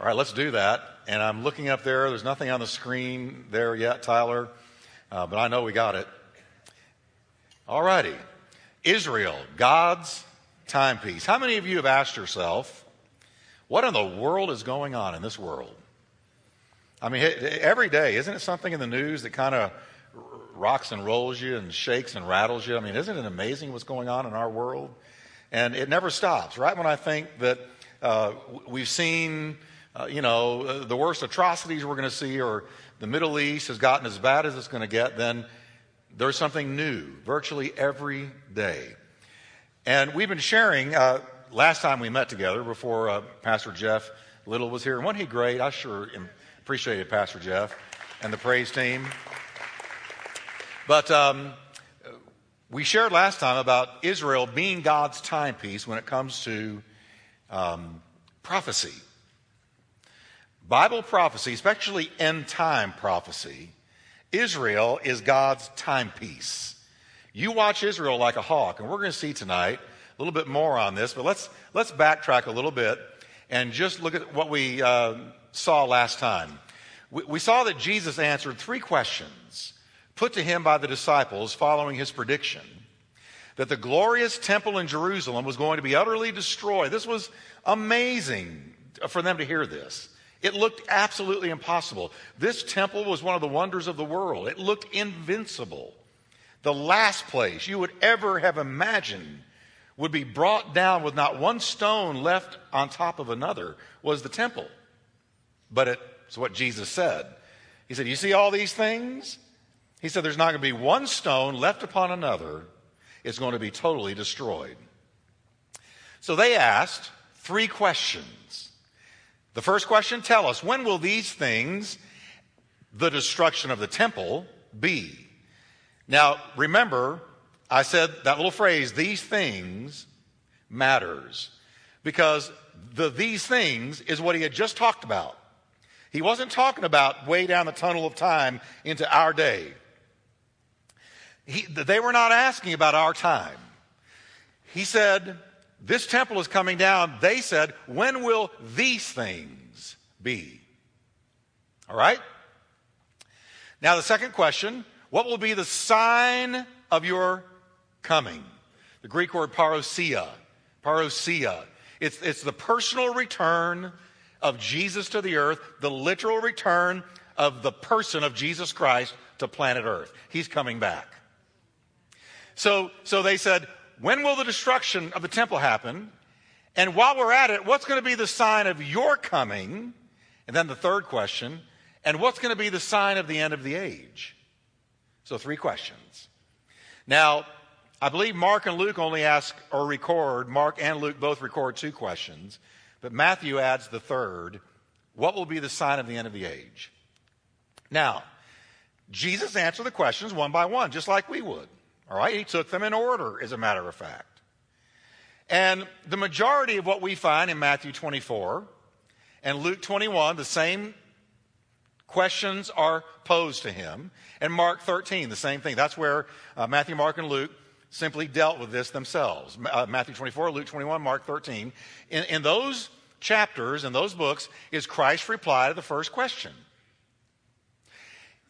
All right, let's do that. And I'm looking up there. There's nothing on the screen there yet, Tyler, uh, but I know we got it. All righty. Israel, God's timepiece. How many of you have asked yourself, what in the world is going on in this world? I mean, every day, isn't it something in the news that kind of rocks and rolls you and shakes and rattles you? I mean, isn't it amazing what's going on in our world? And it never stops. Right when I think that uh, we've seen, uh, you know, uh, the worst atrocities we're going to see, or the Middle East has gotten as bad as it's going to get, then there's something new virtually every day. And we've been sharing, uh, last time we met together before uh, Pastor Jeff Little was here. And wasn't he great? I sure appreciated Pastor Jeff and the praise team. But um, we shared last time about Israel being God's timepiece when it comes to um, prophecy. Bible prophecy, especially end time prophecy, Israel is God's timepiece. You watch Israel like a hawk, and we're going to see tonight a little bit more on this, but let's, let's backtrack a little bit and just look at what we uh, saw last time. We, we saw that Jesus answered three questions put to him by the disciples following his prediction that the glorious temple in Jerusalem was going to be utterly destroyed. This was amazing for them to hear this. It looked absolutely impossible. This temple was one of the wonders of the world. It looked invincible. The last place you would ever have imagined would be brought down with not one stone left on top of another was the temple. But it's what Jesus said. He said, You see all these things? He said, There's not going to be one stone left upon another. It's going to be totally destroyed. So they asked three questions. The first question tell us, when will these things, the destruction of the temple, be? Now, remember, I said that little phrase, these things, matters. Because the these things is what he had just talked about. He wasn't talking about way down the tunnel of time into our day. He, they were not asking about our time. He said, this temple is coming down. They said, When will these things be? All right? Now, the second question what will be the sign of your coming? The Greek word parousia. Parousia. It's, it's the personal return of Jesus to the earth, the literal return of the person of Jesus Christ to planet earth. He's coming back. So, so they said, when will the destruction of the temple happen? And while we're at it, what's going to be the sign of your coming? And then the third question, and what's going to be the sign of the end of the age? So, three questions. Now, I believe Mark and Luke only ask or record, Mark and Luke both record two questions, but Matthew adds the third what will be the sign of the end of the age? Now, Jesus answered the questions one by one, just like we would. All right, he took them in order, as a matter of fact. And the majority of what we find in Matthew 24 and Luke 21, the same questions are posed to him. And Mark 13, the same thing. That's where uh, Matthew, Mark, and Luke simply dealt with this themselves. Uh, Matthew 24, Luke 21, Mark 13. In, in those chapters, in those books, is Christ's reply to the first question.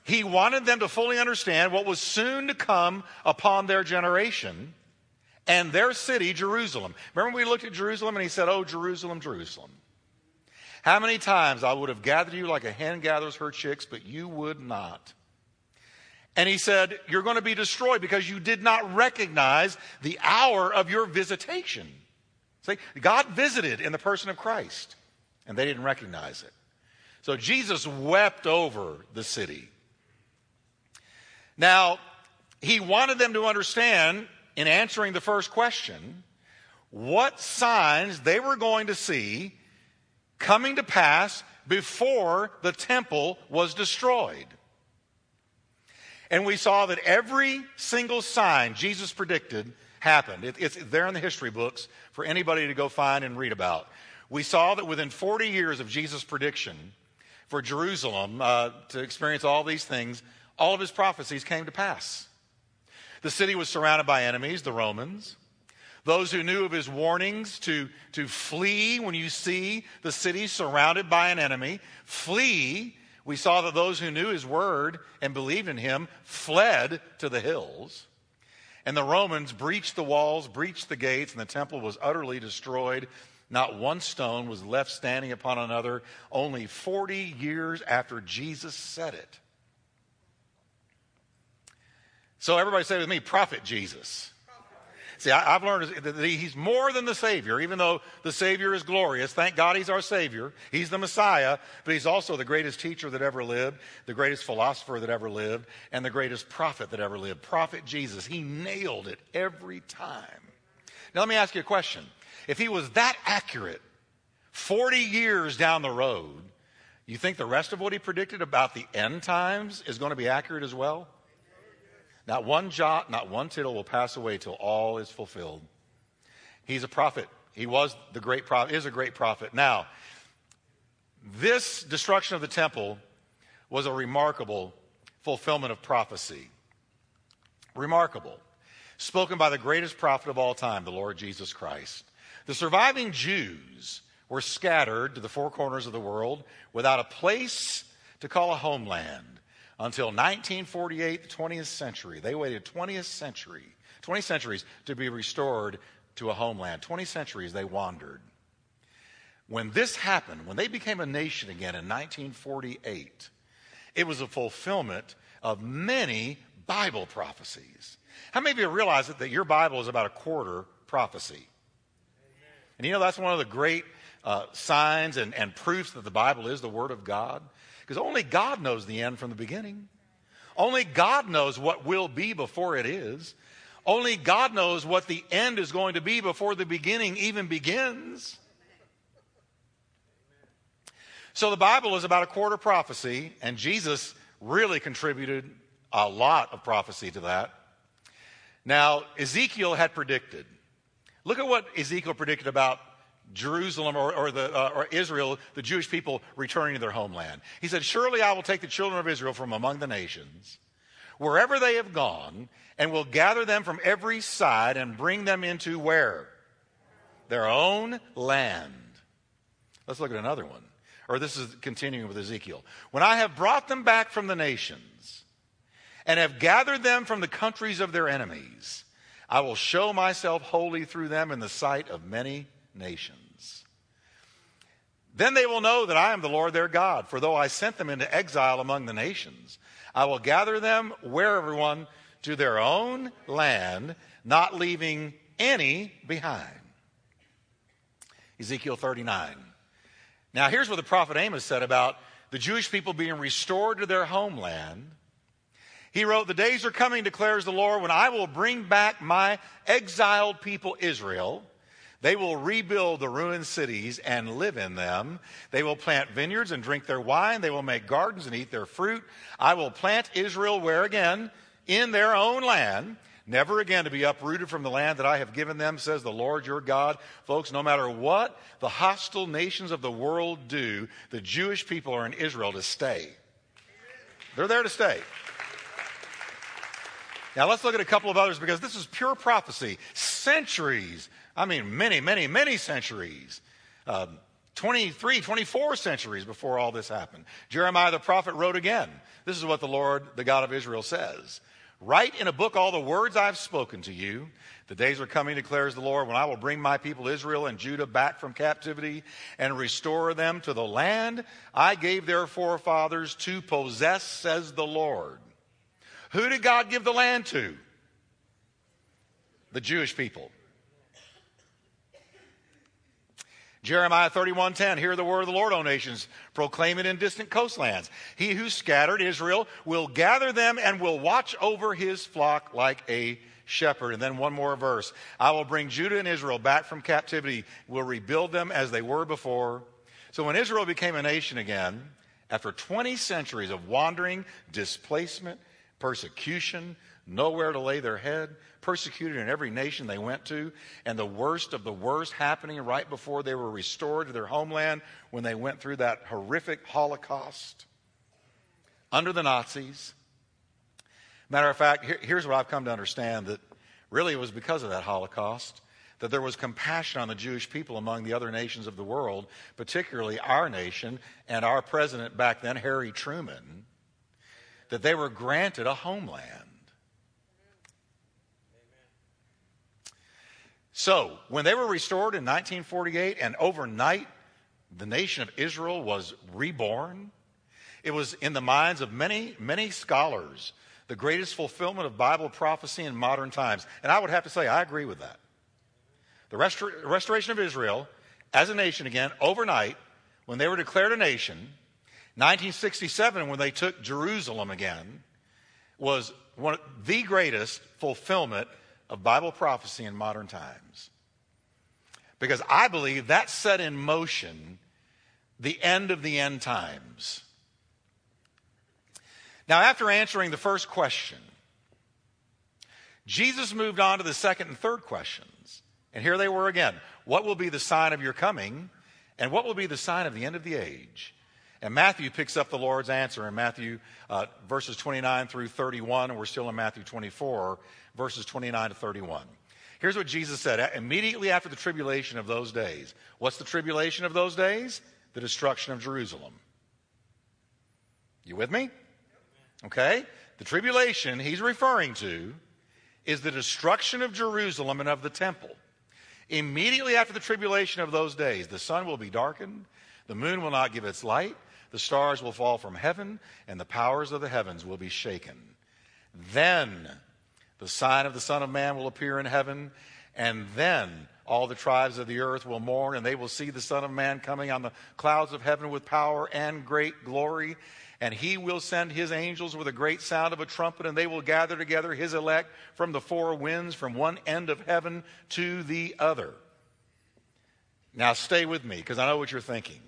He wanted them to fully understand what was soon to come upon their generation and their city, Jerusalem. Remember, we looked at Jerusalem and he said, Oh, Jerusalem, Jerusalem. How many times I would have gathered you like a hen gathers her chicks, but you would not. And he said, You're going to be destroyed because you did not recognize the hour of your visitation. See, God visited in the person of Christ, and they didn't recognize it. So Jesus wept over the city. Now, he wanted them to understand in answering the first question what signs they were going to see coming to pass before the temple was destroyed. And we saw that every single sign Jesus predicted happened. It, it's there in the history books for anybody to go find and read about. We saw that within 40 years of Jesus' prediction for Jerusalem uh, to experience all these things, all of his prophecies came to pass. The city was surrounded by enemies, the Romans. Those who knew of his warnings to, to flee when you see the city surrounded by an enemy, flee. We saw that those who knew his word and believed in him fled to the hills. And the Romans breached the walls, breached the gates, and the temple was utterly destroyed. Not one stone was left standing upon another, only 40 years after Jesus said it. So everybody say with me, Prophet Jesus. See, I, have learned that he's more than the Savior, even though the Savior is glorious. Thank God he's our Savior. He's the Messiah, but he's also the greatest teacher that ever lived, the greatest philosopher that ever lived, and the greatest prophet that ever lived. Prophet Jesus. He nailed it every time. Now, let me ask you a question. If he was that accurate 40 years down the road, you think the rest of what he predicted about the end times is going to be accurate as well? Not one jot, not one tittle will pass away till all is fulfilled. He's a prophet. He was the great prophet, is a great prophet. Now, this destruction of the temple was a remarkable fulfillment of prophecy. Remarkable. Spoken by the greatest prophet of all time, the Lord Jesus Christ. The surviving Jews were scattered to the four corners of the world without a place to call a homeland until 1948, the 20th century. They waited 20th century, 20 centuries to be restored to a homeland. 20 centuries they wandered. When this happened, when they became a nation again in 1948, it was a fulfillment of many Bible prophecies. How many of you realize that, that your Bible is about a quarter prophecy? Amen. And you know that's one of the great uh, signs and, and proofs that the Bible is the Word of God. Because only God knows the end from the beginning. Only God knows what will be before it is. Only God knows what the end is going to be before the beginning even begins. So the Bible is about a quarter prophecy, and Jesus really contributed a lot of prophecy to that. Now, Ezekiel had predicted. Look at what Ezekiel predicted about Jerusalem or, or, the, uh, or Israel, the Jewish people returning to their homeland. He said, Surely I will take the children of Israel from among the nations, wherever they have gone, and will gather them from every side and bring them into where? Their own land. Let's look at another one. Or this is continuing with Ezekiel. When I have brought them back from the nations and have gathered them from the countries of their enemies, I will show myself holy through them in the sight of many nations. Then they will know that I am the Lord their God, for though I sent them into exile among the nations, I will gather them where everyone to their own land, not leaving any behind. Ezekiel 39. Now, here's what the prophet Amos said about the Jewish people being restored to their homeland. He wrote, The days are coming, declares the Lord, when I will bring back my exiled people Israel they will rebuild the ruined cities and live in them. They will plant vineyards and drink their wine. They will make gardens and eat their fruit. I will plant Israel where again? In their own land, never again to be uprooted from the land that I have given them, says the Lord your God. Folks, no matter what the hostile nations of the world do, the Jewish people are in Israel to stay. They're there to stay. Now let's look at a couple of others because this is pure prophecy. Centuries I mean, many, many, many centuries. Um, 23, 24 centuries before all this happened. Jeremiah the prophet wrote again. This is what the Lord, the God of Israel, says Write in a book all the words I've spoken to you. The days are coming, declares the Lord, when I will bring my people Israel and Judah back from captivity and restore them to the land I gave their forefathers to possess, says the Lord. Who did God give the land to? The Jewish people. Jeremiah 31:10 Hear the word of the Lord, O nations, proclaim it in distant coastlands. He who scattered Israel will gather them and will watch over his flock like a shepherd. And then one more verse. I will bring Judah and Israel back from captivity, will rebuild them as they were before. So when Israel became a nation again, after 20 centuries of wandering, displacement, persecution, nowhere to lay their head, persecuted in every nation they went to, and the worst of the worst happening right before they were restored to their homeland when they went through that horrific Holocaust under the Nazis. Matter of fact, here, here's what I've come to understand that really it was because of that Holocaust that there was compassion on the Jewish people among the other nations of the world, particularly our nation and our president back then, Harry Truman, that they were granted a homeland. So, when they were restored in 1948 and overnight the nation of Israel was reborn, it was in the minds of many, many scholars the greatest fulfillment of Bible prophecy in modern times. And I would have to say, I agree with that. The restor- restoration of Israel as a nation again, overnight, when they were declared a nation, 1967, when they took Jerusalem again, was one of the greatest fulfillment of Bible prophecy in modern times. Because I believe that set in motion the end of the end times. Now, after answering the first question, Jesus moved on to the second and third questions. And here they were again. What will be the sign of your coming? And what will be the sign of the end of the age? And Matthew picks up the Lord's answer in Matthew uh, verses 29 through 31, and we're still in Matthew 24, verses 29 to 31. Here's what Jesus said immediately after the tribulation of those days. What's the tribulation of those days? The destruction of Jerusalem. You with me? Okay? The tribulation he's referring to is the destruction of Jerusalem and of the temple. Immediately after the tribulation of those days, the sun will be darkened, the moon will not give its light, the stars will fall from heaven, and the powers of the heavens will be shaken. Then the sign of the Son of Man will appear in heaven, and then all the tribes of the earth will mourn, and they will see the Son of Man coming on the clouds of heaven with power and great glory. And he will send his angels with a great sound of a trumpet, and they will gather together his elect from the four winds, from one end of heaven to the other. Now, stay with me, because I know what you're thinking.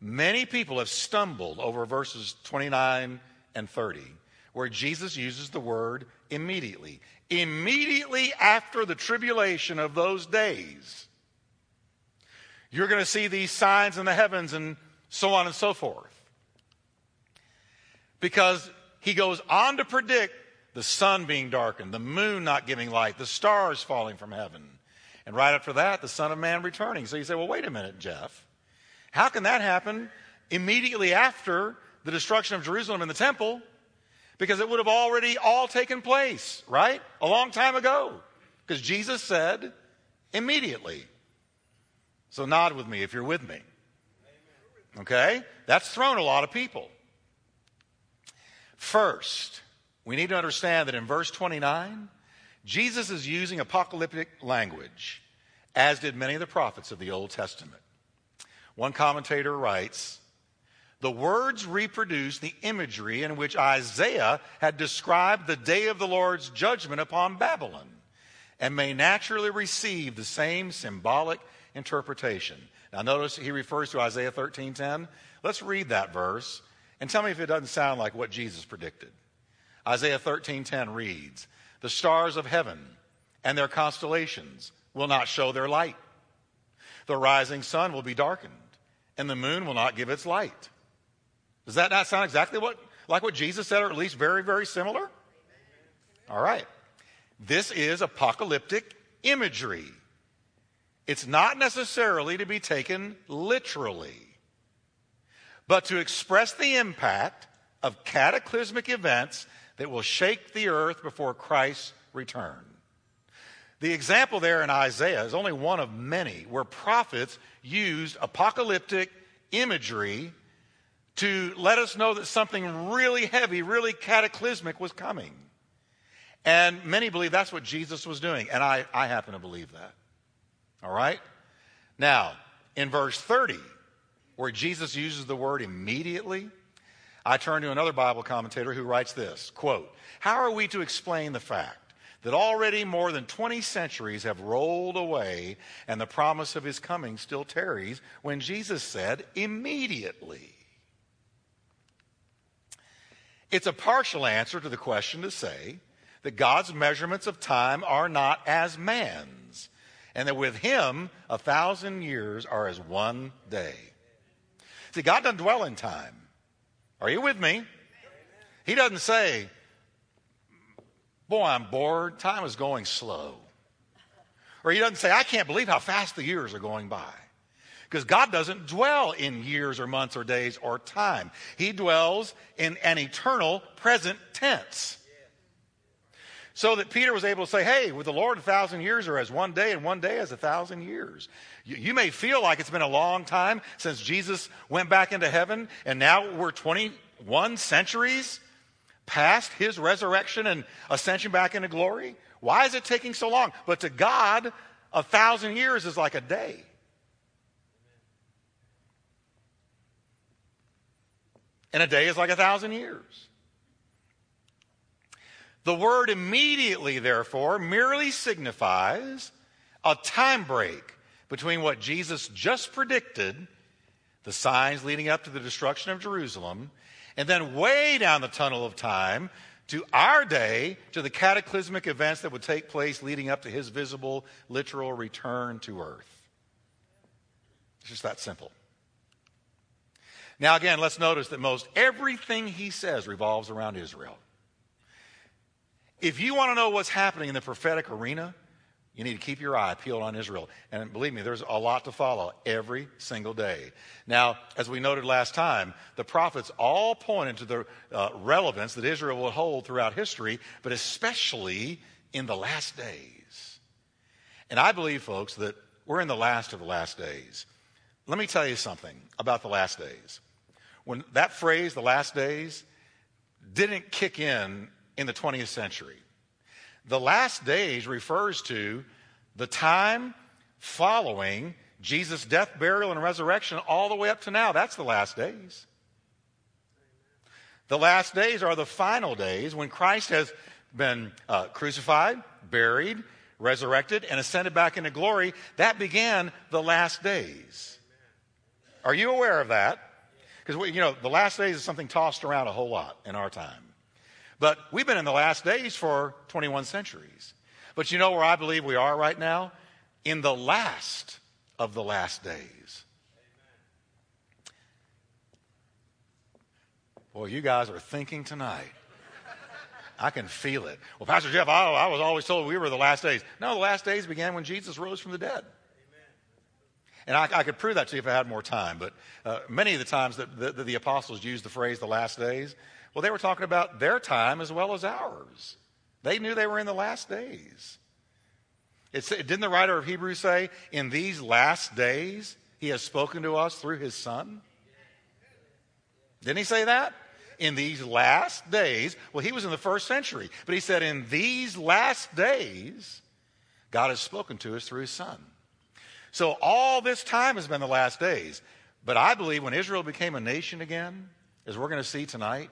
Many people have stumbled over verses 29 and 30, where Jesus uses the word immediately. Immediately after the tribulation of those days, you're going to see these signs in the heavens and so on and so forth because he goes on to predict the sun being darkened, the moon not giving light, the stars falling from heaven. And right after that, the Son of Man returning. So you say, well, wait a minute, Jeff. How can that happen immediately after the destruction of Jerusalem and the temple? Because it would have already all taken place, right? A long time ago. Because Jesus said immediately. So nod with me if you're with me. Okay? That's thrown a lot of people. First, we need to understand that in verse 29, Jesus is using apocalyptic language, as did many of the prophets of the Old Testament. One commentator writes, the words reproduce the imagery in which Isaiah had described the day of the Lord's judgment upon Babylon and may naturally receive the same symbolic interpretation. Now notice he refers to Isaiah 13:10. Let's read that verse and tell me if it doesn't sound like what Jesus predicted. Isaiah 13:10 reads, "The stars of heaven and their constellations will not show their light. The rising sun will be darkened, and the moon will not give its light." Does that not sound exactly what like what Jesus said or at least very very similar? All right. This is apocalyptic imagery. It's not necessarily to be taken literally but to express the impact of cataclysmic events that will shake the earth before Christ's return. The example there in Isaiah is only one of many where prophets used apocalyptic imagery to let us know that something really heavy, really cataclysmic was coming. And many believe that's what Jesus was doing, and I, I happen to believe that. All right? Now, in verse 30, where Jesus uses the word immediately, I turn to another Bible commentator who writes this quote, How are we to explain the fact that already more than 20 centuries have rolled away and the promise of his coming still tarries when Jesus said, immediately? It's a partial answer to the question to say that God's measurements of time are not as man's, and that with him, a thousand years are as one day. See, God doesn't dwell in time. Are you with me? He doesn't say, Boy, I'm bored. Time is going slow. Or he doesn't say, I can't believe how fast the years are going by. Because God doesn't dwell in years or months or days or time. He dwells in an eternal present tense. So that Peter was able to say, hey, with the Lord, a thousand years are as one day, and one day as a thousand years. You, you may feel like it's been a long time since Jesus went back into heaven, and now we're 21 centuries past his resurrection and ascension back into glory. Why is it taking so long? But to God, a thousand years is like a day. And a day is like a thousand years. The word immediately, therefore, merely signifies a time break between what Jesus just predicted, the signs leading up to the destruction of Jerusalem, and then way down the tunnel of time to our day, to the cataclysmic events that would take place leading up to his visible, literal return to earth. It's just that simple. Now, again, let's notice that most everything he says revolves around Israel. If you want to know what's happening in the prophetic arena, you need to keep your eye peeled on Israel. And believe me, there's a lot to follow every single day. Now, as we noted last time, the prophets all pointed to the uh, relevance that Israel will hold throughout history, but especially in the last days. And I believe, folks, that we're in the last of the last days. Let me tell you something about the last days when that phrase, the last days, didn't kick in in the 20th century. The last days refers to the time following Jesus' death, burial, and resurrection all the way up to now. That's the last days. The last days are the final days when Christ has been uh, crucified, buried, resurrected, and ascended back into glory. That began the last days. Are you aware of that? Because, you know, the last days is something tossed around a whole lot in our time. But we've been in the last days for 21 centuries. But you know where I believe we are right now? In the last of the last days. Boy, you guys are thinking tonight. I can feel it. Well, Pastor Jeff, I, I was always told we were the last days. No, the last days began when Jesus rose from the dead. And I, I, could prove that to you if I had more time. But uh, many of the times that the, the, the, apostles used the phrase the last days, well, they were talking about their time as well as ours. They knew they were in the last days. It's, didn't the writer of Hebrews say, in these last days, he has spoken to us through his son? Didn't he say that? In these last days, well, he was in the first century, but he said, in these last days, God has spoken to us through his son. So all this time has been the last days. But I believe when Israel became a nation again, as we're going to see tonight,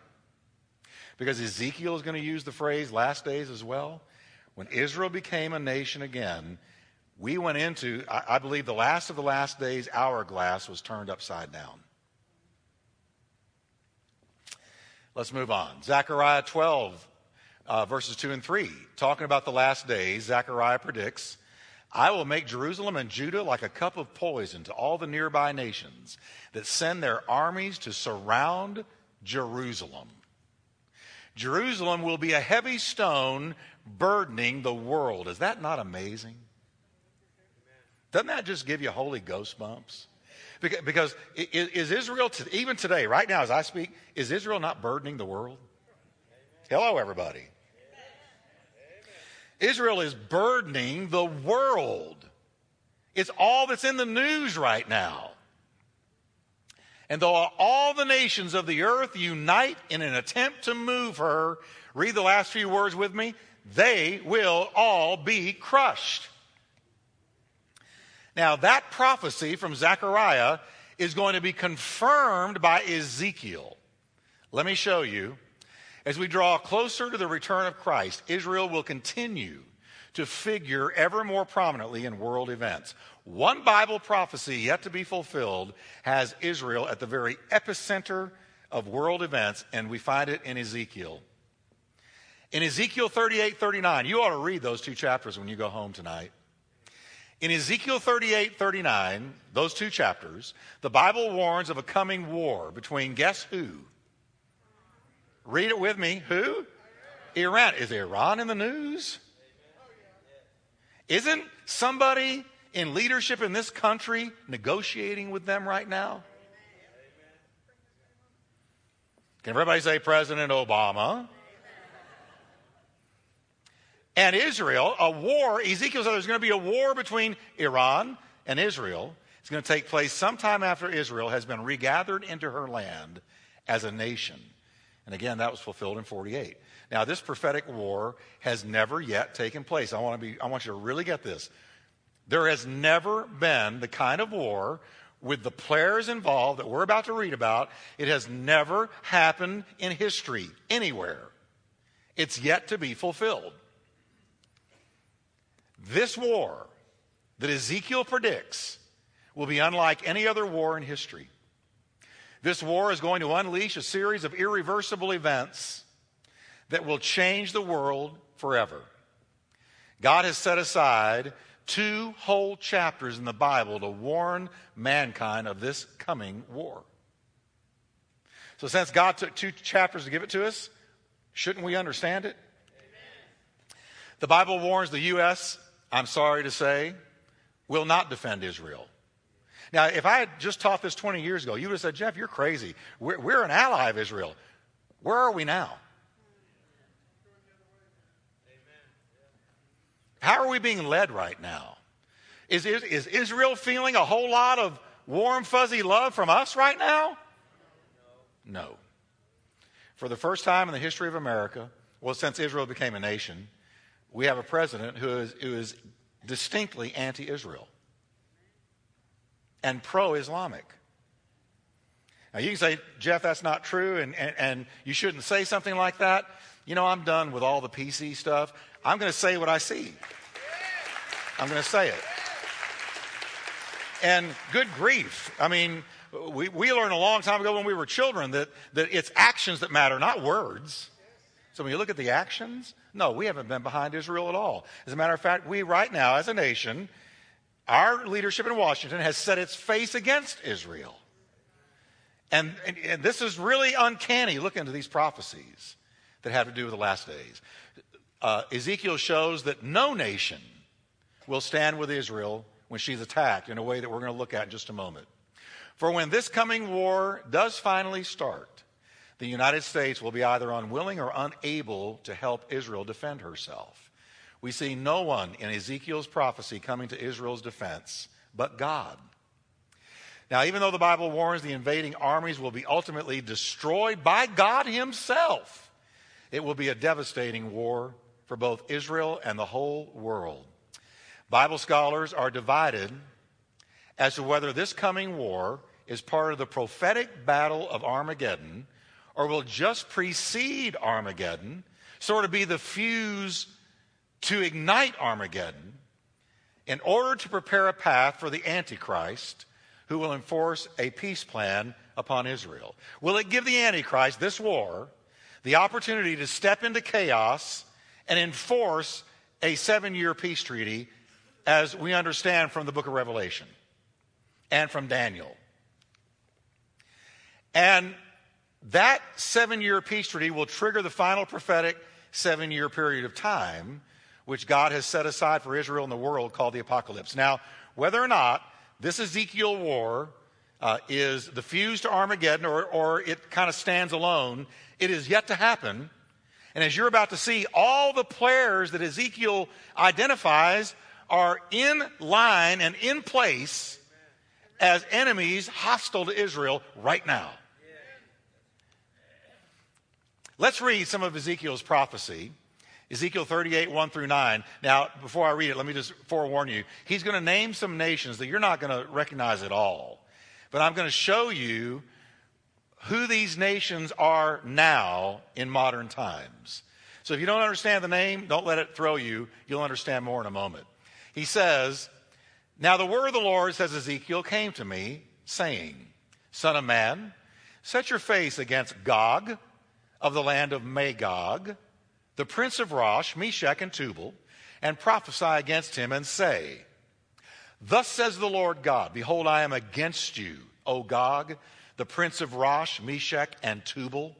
because Ezekiel is going to use the phrase last days as well. When Israel became a nation again, we went into, I, I believe, the last of the last days hourglass was turned upside down. Let's move on. Zechariah 12, uh, verses 2 and 3. Talking about the last days, Zechariah predicts I will make Jerusalem and Judah like a cup of poison to all the nearby nations that send their armies to surround Jerusalem. Jerusalem will be a heavy stone burdening the world. Is that not amazing? Doesn't that just give you Holy Ghost bumps? Because is Israel, even today, right now as I speak, is Israel not burdening the world? Hello, everybody. Israel is burdening the world. It's all that's in the news right now. And though all the nations of the earth unite in an attempt to move her, read the last few words with me, they will all be crushed. Now, that prophecy from Zechariah is going to be confirmed by Ezekiel. Let me show you as we draw closer to the return of Christ, Israel will continue to figure ever more prominently in world events. One Bible prophecy yet to be fulfilled has Israel at the very epicenter of world events, and we find it in Ezekiel. In Ezekiel 38 39, you ought to read those two chapters when you go home tonight. In Ezekiel 38 39, those two chapters, the Bible warns of a coming war between guess who? Read it with me. Who? Iran. Is Iran in the news? Isn't somebody in leadership in this country negotiating with them right now? Can everybody say President Obama? And Israel, a war, Ezekiel said there's going to be a war between Iran and Israel. It's going to take place sometime after Israel has been regathered into her land as a nation. And again, that was fulfilled in 48. Now, this prophetic war has never yet taken place. I want, to be, I want you to really get this. There has never been the kind of war with the players involved that we're about to read about. It has never happened in history anywhere. It's yet to be fulfilled. This war that Ezekiel predicts will be unlike any other war in history. This war is going to unleash a series of irreversible events that will change the world forever. God has set aside two whole chapters in the Bible to warn mankind of this coming war. So, since God took two chapters to give it to us, shouldn't we understand it? Amen. The Bible warns the U.S., I'm sorry to say, will not defend Israel. Now, if I had just taught this 20 years ago, you would have said, Jeff, you're crazy. We're, we're an ally of Israel. Where are we now? How are we being led right now? Is, is, is Israel feeling a whole lot of warm, fuzzy love from us right now? No. For the first time in the history of America, well, since Israel became a nation, we have a president who is, who is distinctly anti Israel and pro Islamic. Now, you can say, Jeff, that's not true, and, and, and you shouldn't say something like that. You know, I'm done with all the PC stuff. I'm going to say what I see. I'm going to say it. And good grief. I mean, we, we learned a long time ago when we were children that, that it's actions that matter, not words. So when you look at the actions, no, we haven't been behind Israel at all. As a matter of fact, we right now, as a nation, our leadership in Washington has set its face against Israel. And, and, and this is really uncanny. Look into these prophecies that have to do with the last days. Uh, Ezekiel shows that no nation will stand with Israel when she's attacked in a way that we're going to look at in just a moment. For when this coming war does finally start, the United States will be either unwilling or unable to help Israel defend herself. We see no one in Ezekiel's prophecy coming to Israel's defense but God. Now, even though the Bible warns the invading armies will be ultimately destroyed by God Himself, it will be a devastating war for both Israel and the whole world. Bible scholars are divided as to whether this coming war is part of the prophetic battle of Armageddon or will just precede Armageddon, sort of be the fuse to ignite Armageddon in order to prepare a path for the Antichrist who will enforce a peace plan upon Israel. Will it give the Antichrist, this war, the opportunity to step into chaos and enforce a seven year peace treaty as we understand from the book of Revelation and from Daniel? And that seven year peace treaty will trigger the final prophetic seven year period of time which God has set aside for Israel and the world called the apocalypse. Now, whether or not this Ezekiel war uh, is the fuse to Armageddon or, or it kind of stands alone, it is yet to happen. And as you're about to see, all the players that Ezekiel identifies are in line and in place as enemies hostile to Israel right now. Let's read some of Ezekiel's prophecy Ezekiel 38, 1 through 9. Now, before I read it, let me just forewarn you. He's going to name some nations that you're not going to recognize at all. But I'm going to show you who these nations are now in modern times. So if you don't understand the name, don't let it throw you. You'll understand more in a moment. He says, Now the word of the Lord, says Ezekiel, came to me, saying, Son of man, set your face against Gog of the land of Magog the prince of Rosh, Meshech, and Tubal, and prophesy against him and say, Thus says the Lord God, Behold, I am against you, O Gog, the prince of Rosh, Meshech, and Tubal.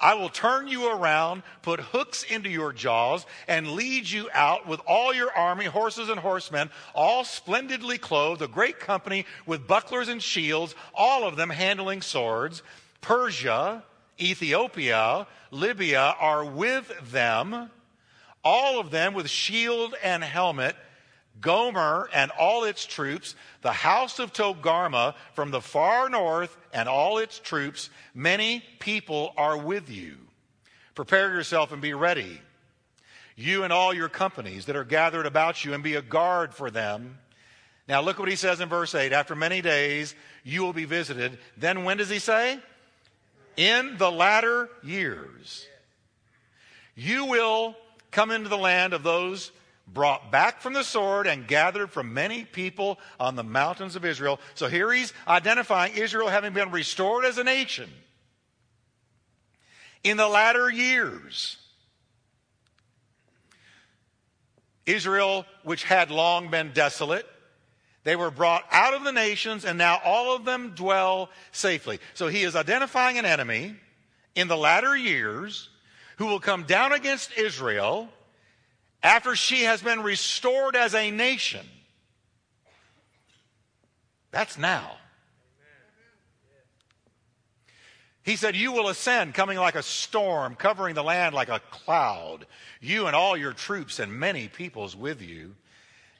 I will turn you around, put hooks into your jaws, and lead you out with all your army, horses and horsemen, all splendidly clothed, a great company with bucklers and shields, all of them handling swords. Persia, Ethiopia, Libya are with them, all of them with shield and helmet. Gomer and all its troops, the house of Togarmah from the far north and all its troops, many people are with you. Prepare yourself and be ready. You and all your companies that are gathered about you, and be a guard for them. Now, look what he says in verse 8. After many days, you will be visited. Then, when does he say? In the latter years. You will come into the land of those brought back from the sword and gathered from many people on the mountains of Israel. So here he's identifying Israel having been restored as a nation in the latter years. Israel, which had long been desolate, they were brought out of the nations, and now all of them dwell safely. So he is identifying an enemy in the latter years who will come down against Israel after she has been restored as a nation. That's now. He said, You will ascend, coming like a storm, covering the land like a cloud, you and all your troops and many peoples with you.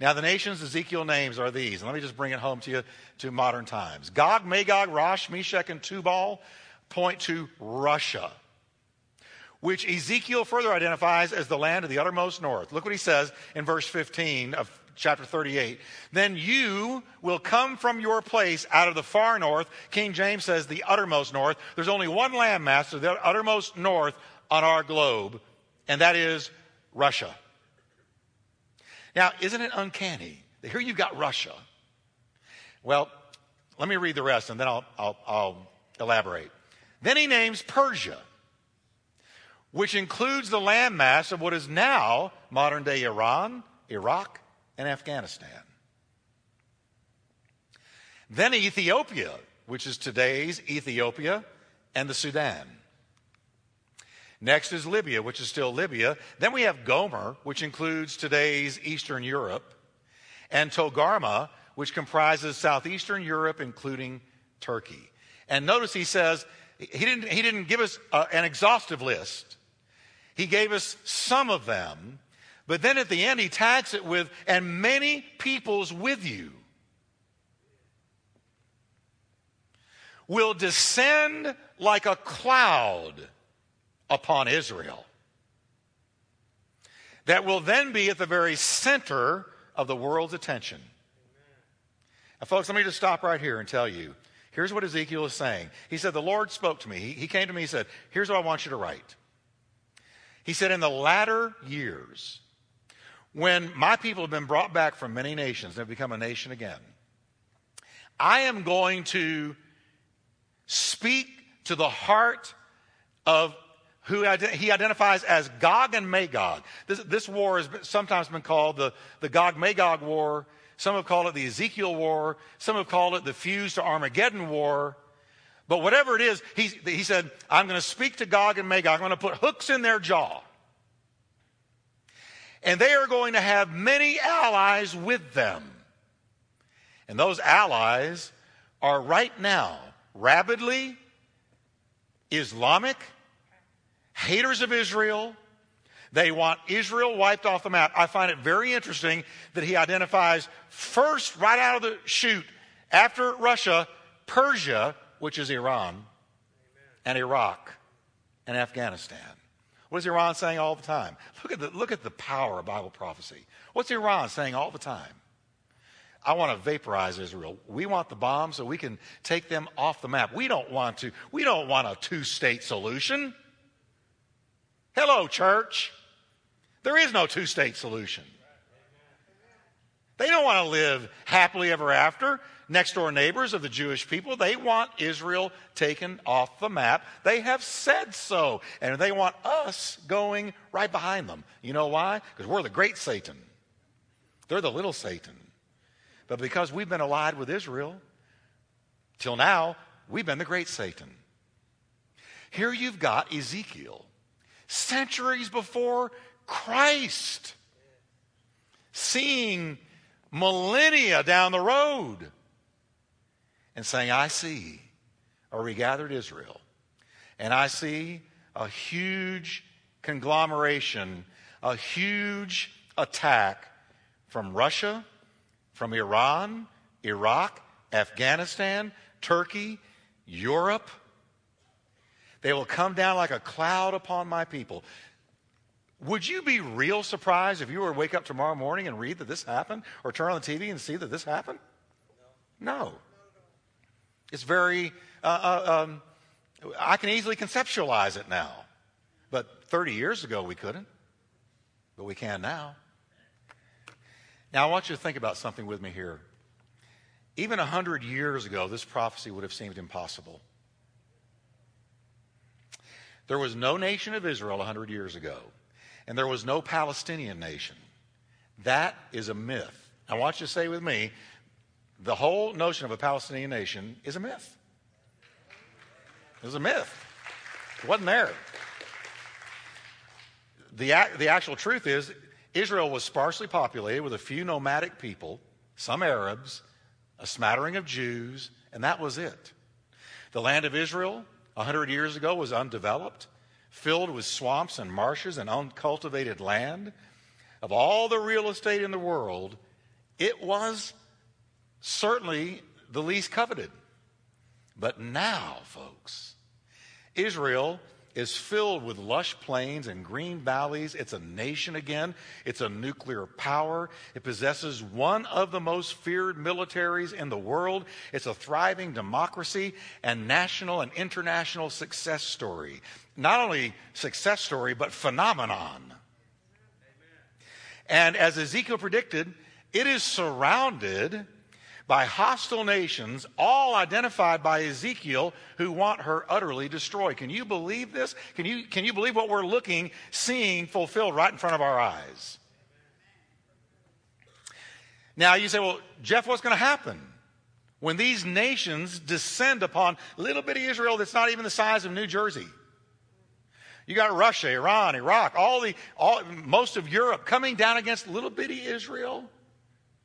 Now, the nations Ezekiel names are these. And let me just bring it home to you to modern times. Gog, Magog, Rosh, Meshech, and Tubal point to Russia which Ezekiel further identifies as the land of the uttermost north. Look what he says in verse 15 of chapter 38. Then you will come from your place out of the far north. King James says the uttermost north. There's only one landmass to the uttermost north on our globe, and that is Russia. Now, isn't it uncanny here you've got Russia? Well, let me read the rest and then I'll, I'll, I'll elaborate. Then he names Persia which includes the landmass of what is now modern day Iran, Iraq, and Afghanistan. Then Ethiopia, which is today's Ethiopia and the Sudan. Next is Libya, which is still Libya. Then we have Gomer, which includes today's Eastern Europe, and Togarmah, which comprises southeastern Europe, including Turkey. And notice he says, he didn't, he didn't give us uh, an exhaustive list. He gave us some of them, but then at the end he tags it with, and many peoples with you will descend like a cloud upon Israel. That will then be at the very center of the world's attention. Now, folks, let me just stop right here and tell you here's what Ezekiel is saying. He said, The Lord spoke to me. He, came to me, he said, Here's what I want you to write. He said, In the latter years, when my people have been brought back from many nations and have become a nation again, I am going to speak to the heart of who he identifies as Gog and Magog. This, this war has sometimes been called the, the Gog Magog War. Some have called it the Ezekiel War. Some have called it the Fuse to Armageddon War. But whatever it is, he, he said, I'm going to speak to Gog and Magog. I'm going to put hooks in their jaw. And they are going to have many allies with them. And those allies are right now rabidly Islamic, haters of Israel. They want Israel wiped off the map. I find it very interesting that he identifies first, right out of the chute, after Russia, Persia which is Iran, and Iraq, and Afghanistan. What is Iran saying all the time? Look at the, look at the power of Bible prophecy. What's Iran saying all the time? I want to vaporize Israel. We want the bomb so we can take them off the map. We don't want to. We don't want a two-state solution. Hello, church. There is no two-state solution. They don't want to live happily ever after next door neighbors of the Jewish people, they want Israel taken off the map. They have said so. And they want us going right behind them. You know why? Because we're the great Satan. They're the little Satan. But because we've been allied with Israel, till now, we've been the great Satan. Here you've got Ezekiel, centuries before Christ, seeing millennia down the road and saying, I see a regathered Israel, and I see a huge conglomeration, a huge attack from Russia, from Iran, Iraq, Afghanistan, Turkey, Europe. They will come down like a cloud upon my people. Would you be real surprised if you were to wake up tomorrow morning and read that this happened or turn on the TV and see that this happened? No. It's very, uh, uh, um, I can easily conceptualize it now. But 30 years ago we couldn't, but we can now. Now I want you to think about something with me here. Even 100 years ago, this prophecy would have seemed impossible. There was no nation of Israel 100 years ago and there was no Palestinian nation. That is a myth. I want you to say with me the whole notion of a Palestinian nation is a myth. It was a myth. It wasn't there. The, the actual truth is, Israel was sparsely populated with a few nomadic people, some Arabs, a smattering of Jews, and that was it. The land of Israel, 100 years ago, was undeveloped filled with swamps and marshes and uncultivated land. Of all the real estate in the world, it was certainly the least coveted. But now, folks, Israel is filled with lush plains and green valleys. It's a nation again. It's a nuclear power. It possesses one of the most feared militaries in the world. It's a thriving democracy and national and international success story. Not only success story, but phenomenon. And as Ezekiel predicted, it is surrounded by hostile nations, all identified by Ezekiel, who want her utterly destroyed. Can you believe this? Can you, can you believe what we're looking, seeing fulfilled right in front of our eyes? Now you say, well, Jeff, what's going to happen? When these nations descend upon little bitty Israel that's not even the size of New Jersey. You got Russia, Iran, Iraq, all the, all, most of Europe coming down against little bitty Israel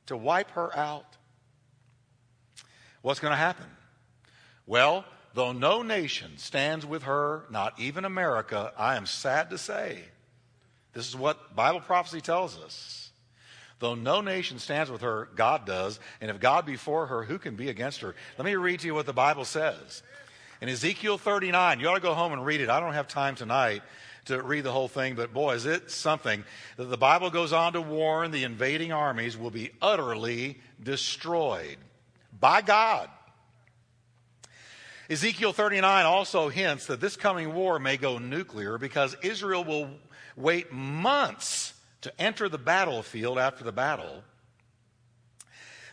to wipe her out. What's going to happen? Well, though no nation stands with her, not even America, I am sad to say, this is what Bible prophecy tells us. Though no nation stands with her, God does. And if God be for her, who can be against her? Let me read to you what the Bible says. In Ezekiel 39, you ought to go home and read it. I don't have time tonight to read the whole thing, but boy, is it something that the Bible goes on to warn the invading armies will be utterly destroyed by God. Ezekiel 39 also hints that this coming war may go nuclear because Israel will wait months to enter the battlefield after the battle.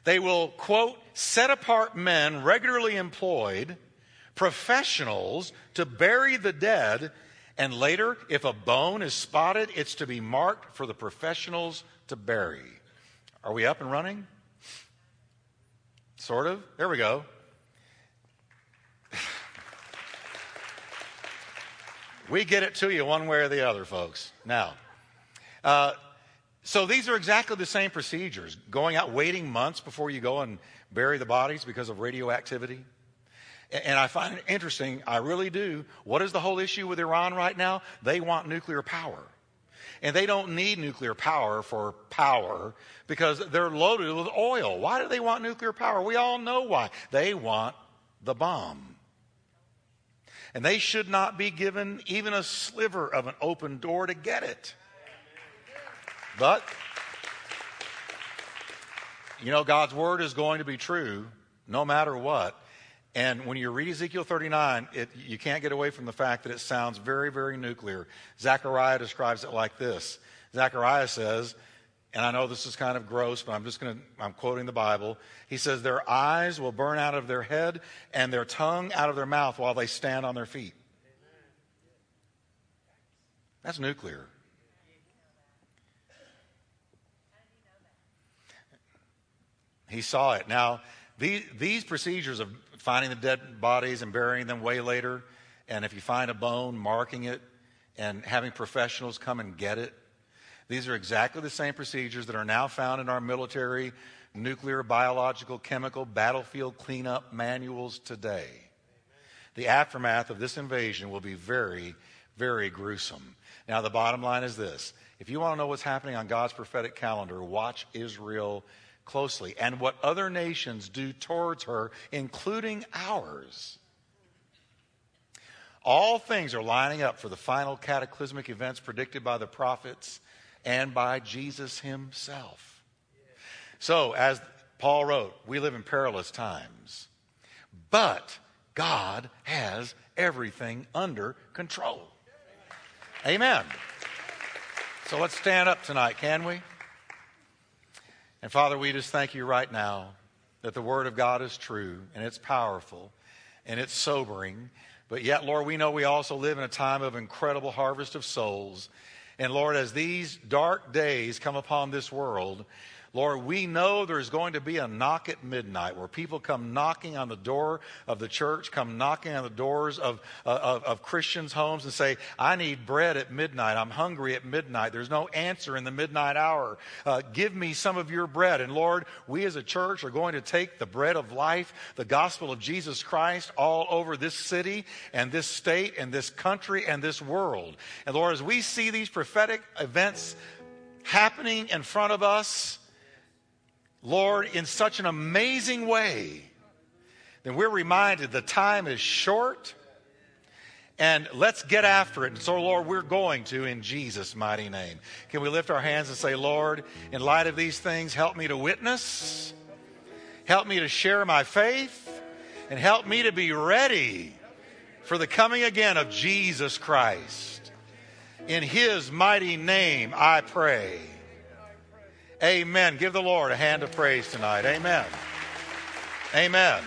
They will, quote, set apart men regularly employed, professionals, to bury the dead. And later, if a bone is spotted, it's to be marked for the professionals to bury. Are we up and running? Sort of. There we go. we get it to you one way or the other, folks. Now, uh, so these are exactly the same procedures going out, waiting months before you go and bury the bodies because of radioactivity. And I find it interesting, I really do. What is the whole issue with Iran right now? They want nuclear power. And they don't need nuclear power for power because they're loaded with oil. Why do they want nuclear power? We all know why. They want the bomb. And they should not be given even a sliver of an open door to get it. But, you know, God's word is going to be true no matter what. And when you read Ezekiel 39, it, you can't get away from the fact that it sounds very, very nuclear. Zechariah describes it like this Zechariah says, and I know this is kind of gross, but I'm just going to, I'm quoting the Bible. He says, Their eyes will burn out of their head and their tongue out of their mouth while they stand on their feet. That's nuclear. He saw it. Now, these, these procedures of finding the dead bodies and burying them way later, and if you find a bone, marking it and having professionals come and get it. These are exactly the same procedures that are now found in our military, nuclear, biological, chemical, battlefield cleanup manuals today. The aftermath of this invasion will be very, very gruesome. Now, the bottom line is this if you want to know what's happening on God's prophetic calendar, watch Israel closely and what other nations do towards her, including ours. All things are lining up for the final cataclysmic events predicted by the prophets and by Jesus himself. So, as Paul wrote, we live in perilous times, but God has everything under control. Amen. So let's stand up tonight, can we? And Father, we just thank you right now that the Word of God is true and it's powerful and it's sobering. But yet, Lord, we know we also live in a time of incredible harvest of souls. And Lord, as these dark days come upon this world, Lord, we know there's going to be a knock at midnight where people come knocking on the door of the church, come knocking on the doors of, uh, of, of, Christians' homes and say, I need bread at midnight. I'm hungry at midnight. There's no answer in the midnight hour. Uh, give me some of your bread. And Lord, we as a church are going to take the bread of life, the gospel of Jesus Christ, all over this city and this state and this country and this world. And Lord, as we see these prophetic events happening in front of us, Lord, in such an amazing way, then we're reminded the time is short and let's get after it. And so, Lord, we're going to in Jesus' mighty name. Can we lift our hands and say, Lord, in light of these things, help me to witness, help me to share my faith, and help me to be ready for the coming again of Jesus Christ. In his mighty name, I pray. Amen. Give the Lord a hand of praise tonight. Amen. Amen.